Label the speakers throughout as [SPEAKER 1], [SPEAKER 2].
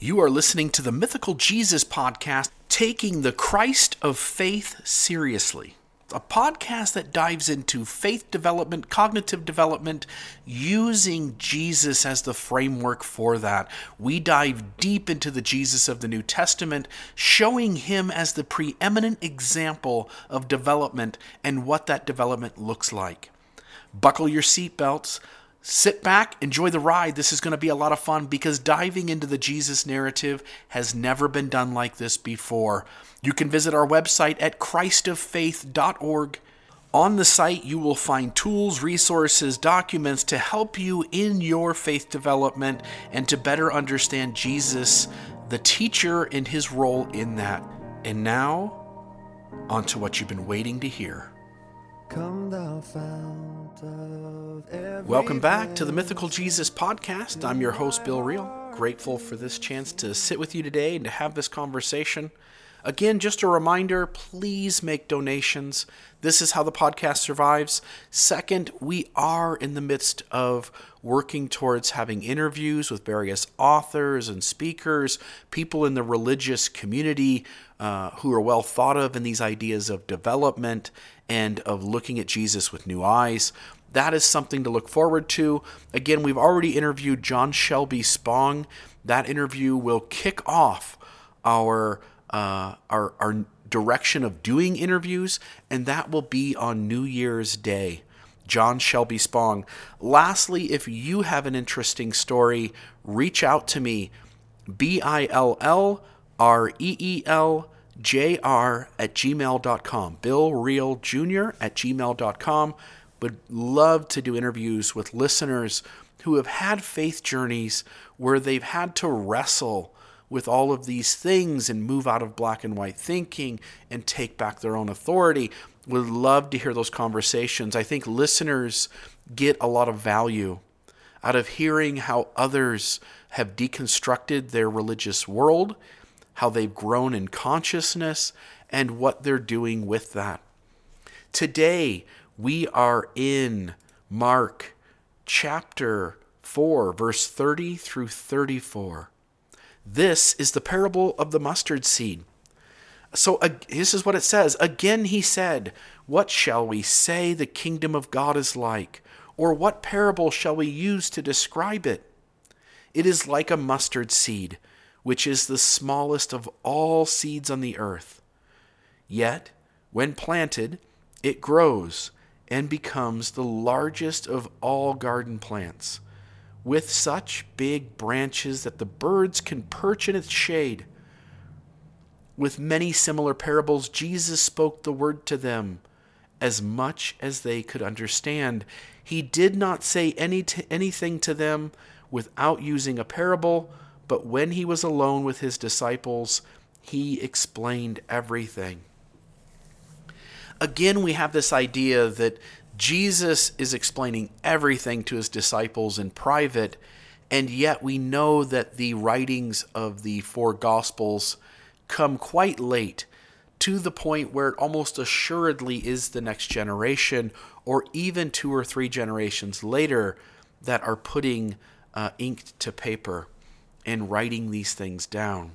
[SPEAKER 1] You are listening to the Mythical Jesus podcast, taking the Christ of faith seriously. A podcast that dives into faith development, cognitive development, using Jesus as the framework for that. We dive deep into the Jesus of the New Testament, showing him as the preeminent example of development and what that development looks like. Buckle your seatbelts sit back, enjoy the ride. This is going to be a lot of fun because diving into the Jesus narrative has never been done like this before. You can visit our website at christoffaith.org. On the site, you will find tools, resources, documents to help you in your faith development and to better understand Jesus, the teacher, and his role in that. And now, on to what you've been waiting to hear. Welcome back to the Mythical Jesus podcast. I'm your host, Bill Reel. Grateful for this chance to sit with you today and to have this conversation. Again, just a reminder please make donations. This is how the podcast survives. Second, we are in the midst of working towards having interviews with various authors and speakers, people in the religious community uh, who are well thought of in these ideas of development and of looking at Jesus with new eyes. That is something to look forward to. Again, we've already interviewed John Shelby Spong. That interview will kick off our uh, our our direction of doing interviews, and that will be on New Year's Day. John Shelby Spong. Lastly, if you have an interesting story, reach out to me. B I L L R E E L jr at gmail.com. Bill Reel Jr. at gmail.com. Would love to do interviews with listeners who have had faith journeys where they've had to wrestle with all of these things and move out of black and white thinking and take back their own authority. Would love to hear those conversations. I think listeners get a lot of value out of hearing how others have deconstructed their religious world how they've grown in consciousness, and what they're doing with that. Today, we are in Mark chapter 4, verse 30 through 34. This is the parable of the mustard seed. So, uh, this is what it says. Again, he said, What shall we say the kingdom of God is like? Or what parable shall we use to describe it? It is like a mustard seed which is the smallest of all seeds on the earth. Yet, when planted, it grows and becomes the largest of all garden plants, with such big branches that the birds can perch in its shade. With many similar parables, Jesus spoke the word to them as much as they could understand. He did not say any t- anything to them without using a parable but when he was alone with his disciples, he explained everything. Again, we have this idea that Jesus is explaining everything to his disciples in private, and yet we know that the writings of the four Gospels come quite late to the point where it almost assuredly is the next generation, or even two or three generations later, that are putting uh, ink to paper and writing these things down.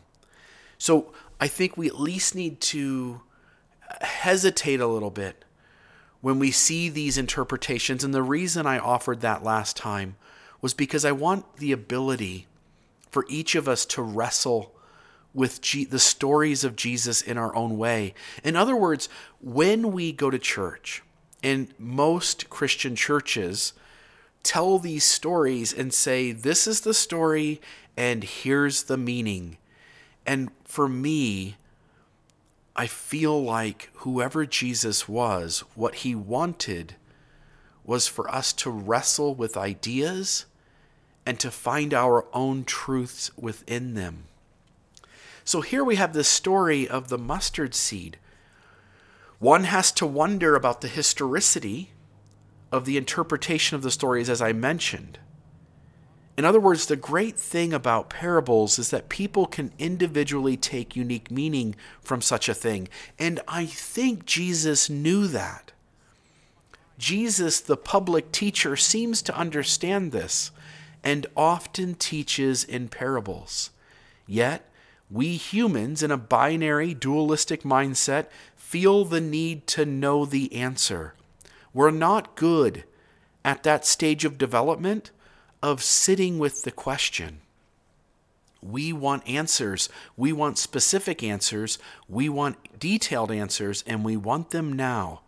[SPEAKER 1] So I think we at least need to hesitate a little bit when we see these interpretations. And the reason I offered that last time was because I want the ability for each of us to wrestle with G- the stories of Jesus in our own way. In other words, when we go to church, and most Christian churches tell these stories and say, This is the story, and here's the meaning. And for me, I feel like whoever Jesus was, what he wanted was for us to wrestle with ideas and to find our own truths within them. So here we have this story of the mustard seed. One has to wonder about the historicity of the interpretation of the stories, as I mentioned. In other words, the great thing about parables is that people can individually take unique meaning from such a thing. And I think Jesus knew that. Jesus, the public teacher, seems to understand this and often teaches in parables. Yet, we humans in a binary, dualistic mindset feel the need to know the answer. We're not good at that stage of development of sitting with the question. We want answers. We want specific answers. We want detailed answers, and we want them now.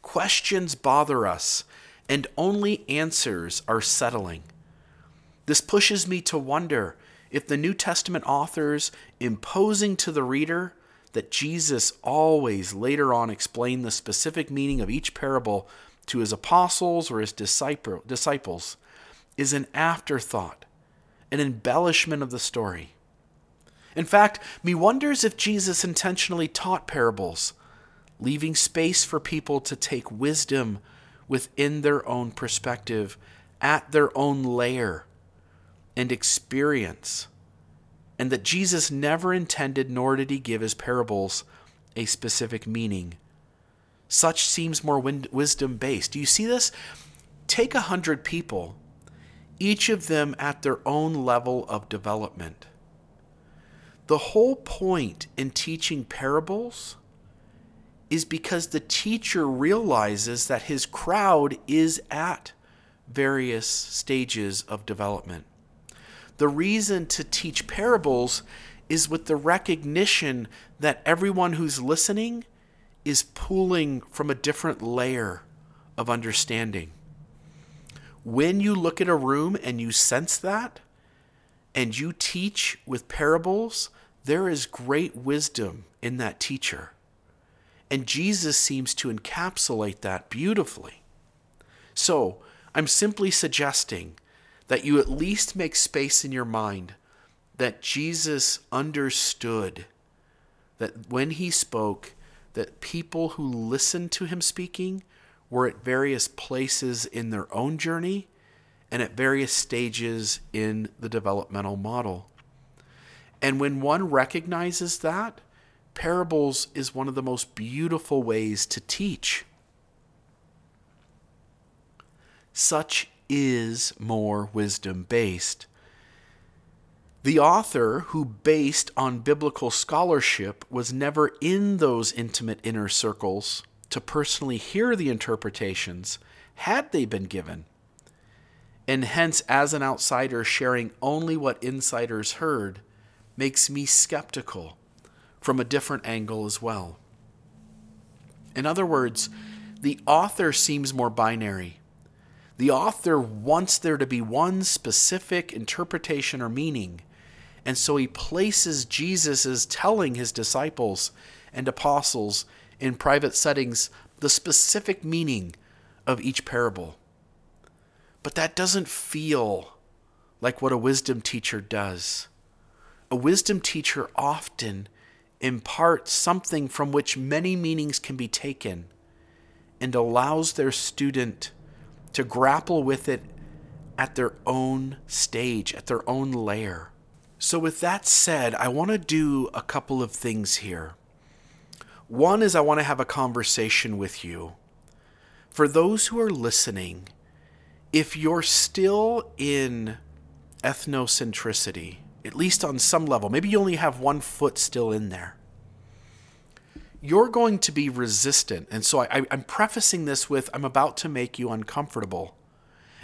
[SPEAKER 1] Questions bother us, and only answers are settling. This pushes me to wonder if the New Testament authors imposing to the reader that Jesus always later on explained the specific meaning of each parable to his apostles or his disciples is an afterthought, an embellishment of the story. In fact, me wonders if Jesus intentionally taught parables, leaving space for people to take wisdom within their own perspective, at their own layer and experience, and that Jesus never intended nor did he give his parables a specific meaning. Such seems more wisdom based. Do you see this? Take a hundred people, each of them at their own level of development. The whole point in teaching parables is because the teacher realizes that his crowd is at various stages of development. The reason to teach parables is with the recognition that everyone who's listening is pulling from a different layer of understanding. When you look at a room and you sense that, and you teach with parables, there is great wisdom in that teacher. And Jesus seems to encapsulate that beautifully. So, I'm simply suggesting that you at least make space in your mind that Jesus understood that when he spoke, that people who listened to him speaking were at various places in their own journey and at various stages in the developmental model. And when one recognizes that, parables is one of the most beautiful ways to teach. Such is more wisdom based. The author, who based on biblical scholarship, was never in those intimate inner circles to personally hear the interpretations, had they been given. And hence, as an outsider sharing only what insiders heard, makes me skeptical from a different angle as well. In other words, the author seems more binary. The author wants there to be one specific interpretation or meaning and so he places Jesus as telling his disciples and apostles in private settings the specific meaning of each parable. But that doesn't feel like what a wisdom teacher does. A wisdom teacher often imparts something from which many meanings can be taken and allows their student to grapple with it at their own stage, at their own layer. So, with that said, I want to do a couple of things here. One is I want to have a conversation with you. For those who are listening, if you're still in ethnocentricity, at least on some level, maybe you only have one foot still in there, you're going to be resistant. And so I, am prefacing this with I'm about to make you uncomfortable,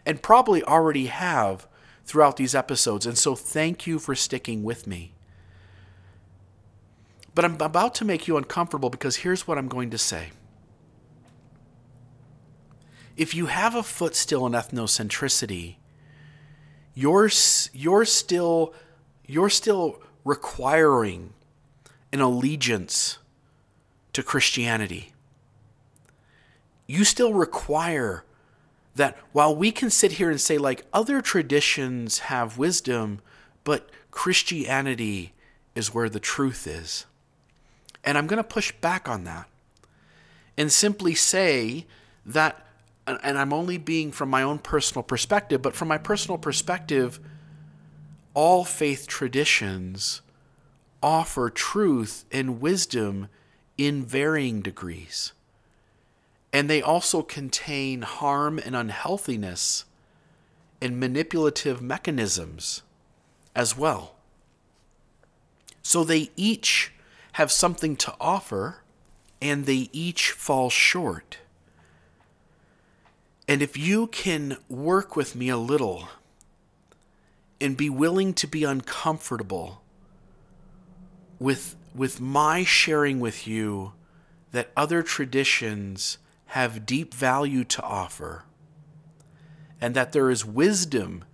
[SPEAKER 1] and probably already have throughout these episodes. And so thank you for sticking with me. But I'm about to make you uncomfortable because here's what I'm going to say. If you have a foot still in ethnocentricity, you're, you're still you're still requiring an allegiance to Christianity. You still require that while we can sit here and say, like, other traditions have wisdom, but Christianity is where the truth is. And I'm going to push back on that and simply say that, and I'm only being from my own personal perspective, but from my personal perspective, all faith traditions offer truth and wisdom in varying degrees and they also contain harm and unhealthiness and manipulative mechanisms as well. So they each have something to offer, and they each fall short. And if you can work with me a little and be willing to be uncomfortable with, with my sharing with you that other traditions have deep value to offer, and that there is wisdom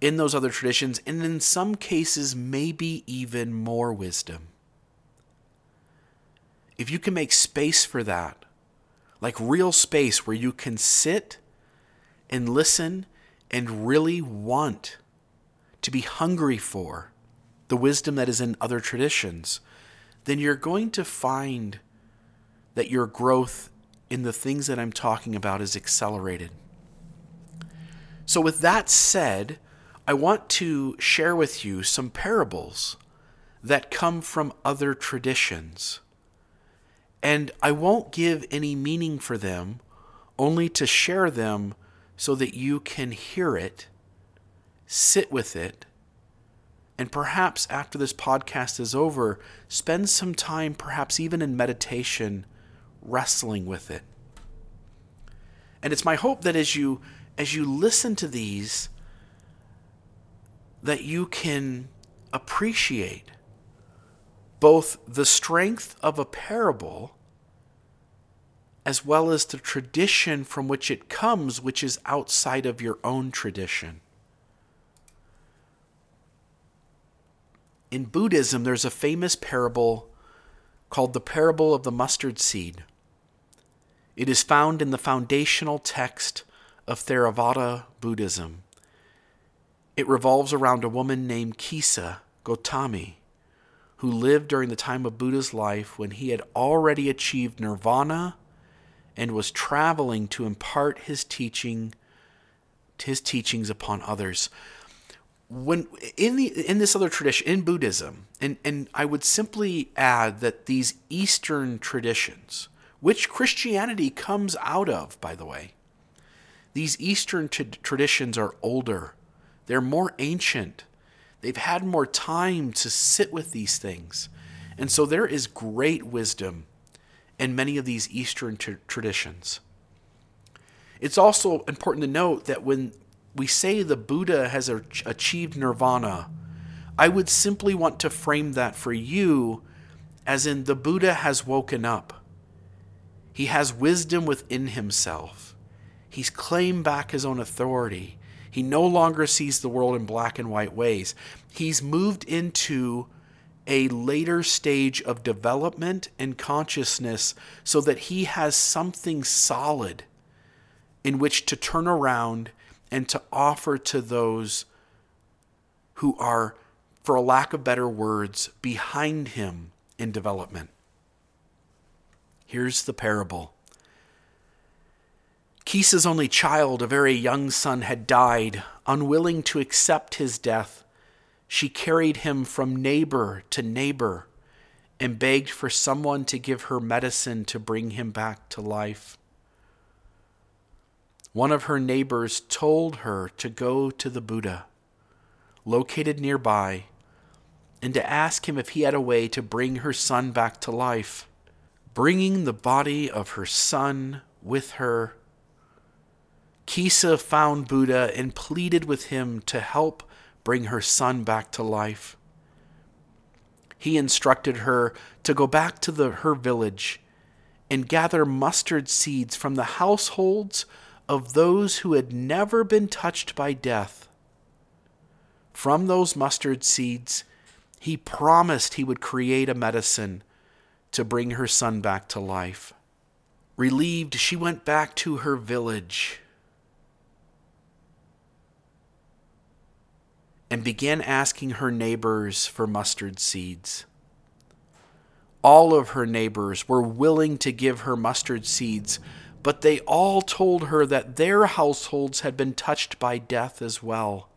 [SPEAKER 1] in those other traditions, and in some cases, maybe even more wisdom. If you can make space for that, like real space where you can sit and listen and really want to be hungry for the wisdom that is in other traditions, then you're going to find that your growth in the things that I'm talking about is accelerated. So, with that said, I want to share with you some parables that come from other traditions. And I won't give any meaning for them, only to share them so that you can hear it, sit with it, and perhaps after this podcast is over, spend some time, perhaps even in meditation, wrestling with it. And it's my hope that as you as you listen to these that you can appreciate both the strength of a parable as well as the tradition from which it comes, which is outside of your own tradition. In Buddhism, there's a famous parable called the parable of the mustard seed. It is found in the foundational text of Theravada Buddhism. It revolves around a woman named Kisa Gotami, who lived during the time of Buddha's life when he had already achieved nirvana and was traveling to impart his teaching his teachings upon others. When in the in this other tradition in Buddhism and and I would simply add that these eastern traditions which Christianity comes out of by the way these eastern t- traditions are older. They're more ancient they've had more time to sit with these things and so there is great wisdom in many of these Eastern t- traditions. It's also important to note that when we say the Buddha has achieved nirvana, I would simply want to frame that for you as in the Buddha has woken up. He has wisdom within himself. He's claimed back his own authority. He no longer sees the world in black and white ways. He's moved into a later stage of development and consciousness so that he has something solid in which to turn around and to offer to those who are, for lack of better words, behind him in development. Here's the parable. Kisa's only child, a very young son, had died, unwilling to accept his death she carried him from neighbor to neighbor and begged for someone to give her medicine to bring him back to life. One of her neighbors told her to go to the Buddha, located nearby, and to ask him if he had a way to bring her son back to life. Bringing the body of her son with her, Kisa found Buddha and pleaded with him to help bring her son back to life. He instructed her to go back to the, her village and gather mustard seeds from the households of those who had never been touched by death. From those mustard seeds, he promised he would create a medicine to bring her son back to life. Relieved, she went back to her village and began asking her neighbors for mustard seeds. All of her neighbors were willing to give her mustard seeds, but they all told her that their households had been touched by death as well.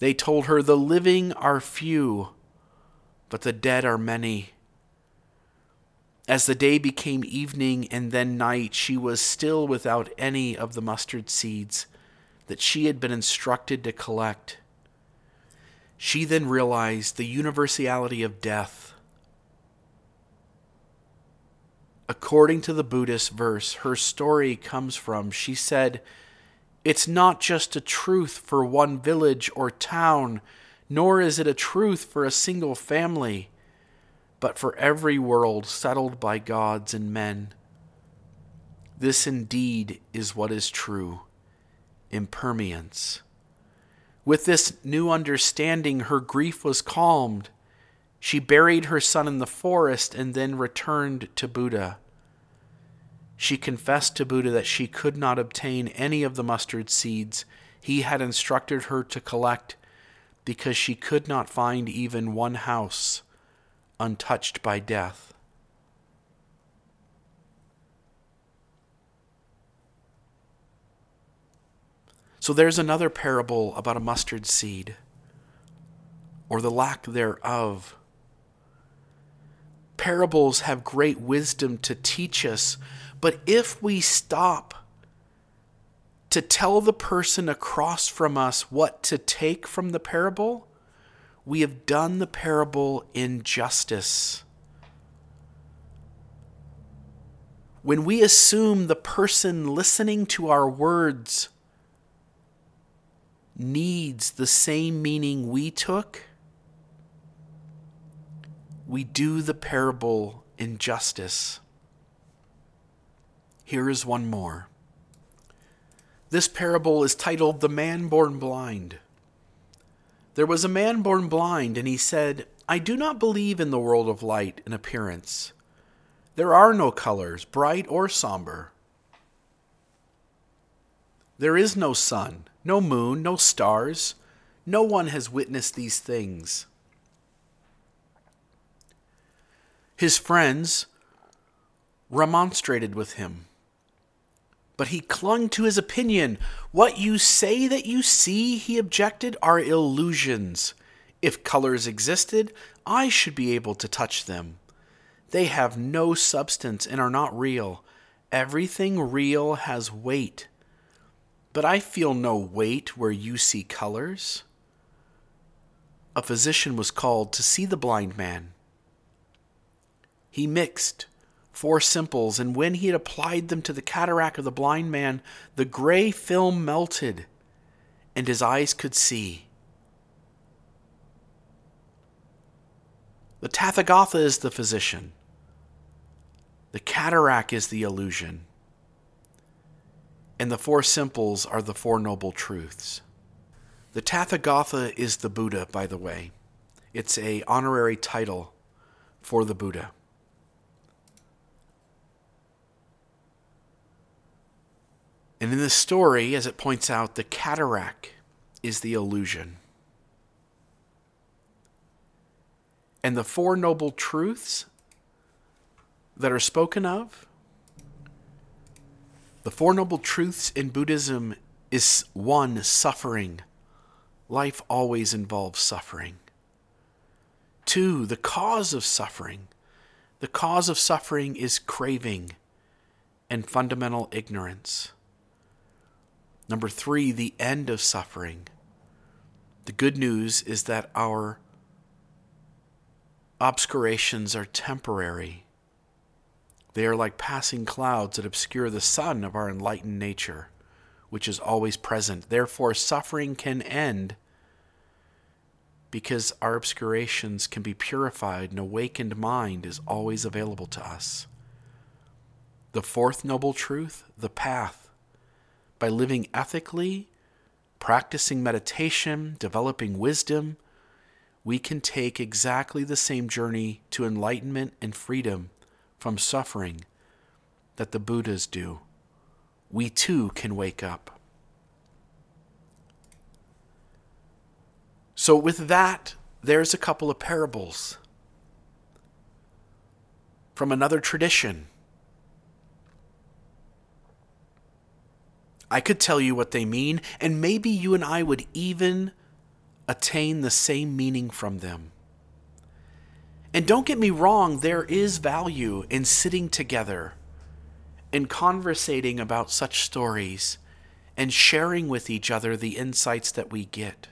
[SPEAKER 1] They told her, The living are few, but the dead are many. As the day became evening and then night, she was still without any of the mustard seeds that she had been instructed to collect. She then realized the universality of death. According to the Buddhist verse her story comes from, she said, It's not just a truth for one village or town, nor is it a truth for a single family, but for every world settled by gods and men. This indeed is what is true impermanence. With this new understanding, her grief was calmed. She buried her son in the forest and then returned to Buddha. She confessed to Buddha that she could not obtain any of the mustard seeds he had instructed her to collect because she could not find even one house untouched by death. So there's another parable about a mustard seed, or the lack thereof. Parables have great wisdom to teach us, but if we stop to tell the person across from us what to take from the parable, we have done the parable injustice. When we assume the person listening to our words needs the same meaning we took, we do the parable injustice. Here is one more. This parable is titled The Man Born Blind. There was a man born blind, and he said, I do not believe in the world of light and appearance. There are no colors, bright or somber. There is no sun, no moon, no stars. No one has witnessed these things. His friends remonstrated with him, but he clung to his opinion. What you say that you see, he objected, are illusions. If colors existed, I should be able to touch them. They have no substance and are not real. Everything real has weight but I feel no weight where you see colors. A physician was called to see the blind man. He mixed four simples, and when he had applied them to the cataract of the blind man, the gray film melted, and his eyes could see. The Tathagata is the physician. The cataract is the illusion. And the four simples are the Four Noble Truths. The Tathagata is the Buddha, by the way. It's a honorary title for the Buddha. And in the story, as it points out, the cataract is the illusion. And the Four Noble Truths that are spoken of the Four Noble Truths in Buddhism is one, suffering. Life always involves suffering. Two, the cause of suffering. The cause of suffering is craving and fundamental ignorance. Number three, the end of suffering. The good news is that our obscurations are temporary they are like passing clouds that obscure the sun of our enlightened nature, which is always present. Therefore, suffering can end because our obscurations can be purified. An awakened mind is always available to us. The fourth noble truth, the path. By living ethically, practicing meditation, developing wisdom, we can take exactly the same journey to enlightenment and freedom from suffering that the Buddhas do, we too can wake up. So, with that, there's a couple of parables from another tradition. I could tell you what they mean, and maybe you and I would even attain the same meaning from them. And don't get me wrong, there is value in sitting together and conversating about such stories and sharing with each other the insights that we get.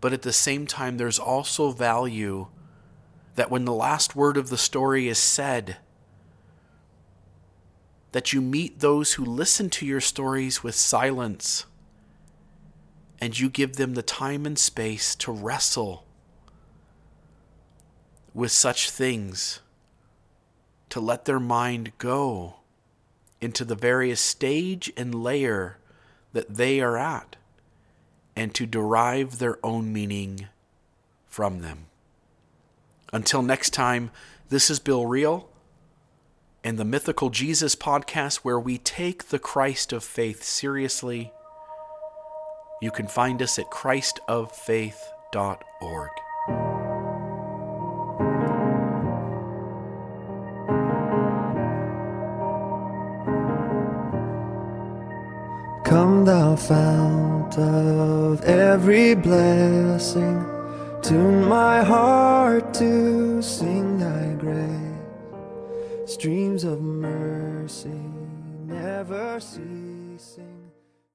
[SPEAKER 1] But at the same time, there's also value that when the last word of the story is said, that you meet those who listen to your stories with silence and you give them the time and space to wrestle with such things, to let their mind go into the various stage and layer that they are at, and to derive their own meaning from them. Until next time, this is Bill Reel and the Mythical Jesus podcast, where we take the Christ of faith seriously. You can find us at christoffaith.org.
[SPEAKER 2] thou fount of every blessing, tune my heart to sing thy grace. Streams of mercy never ceasing.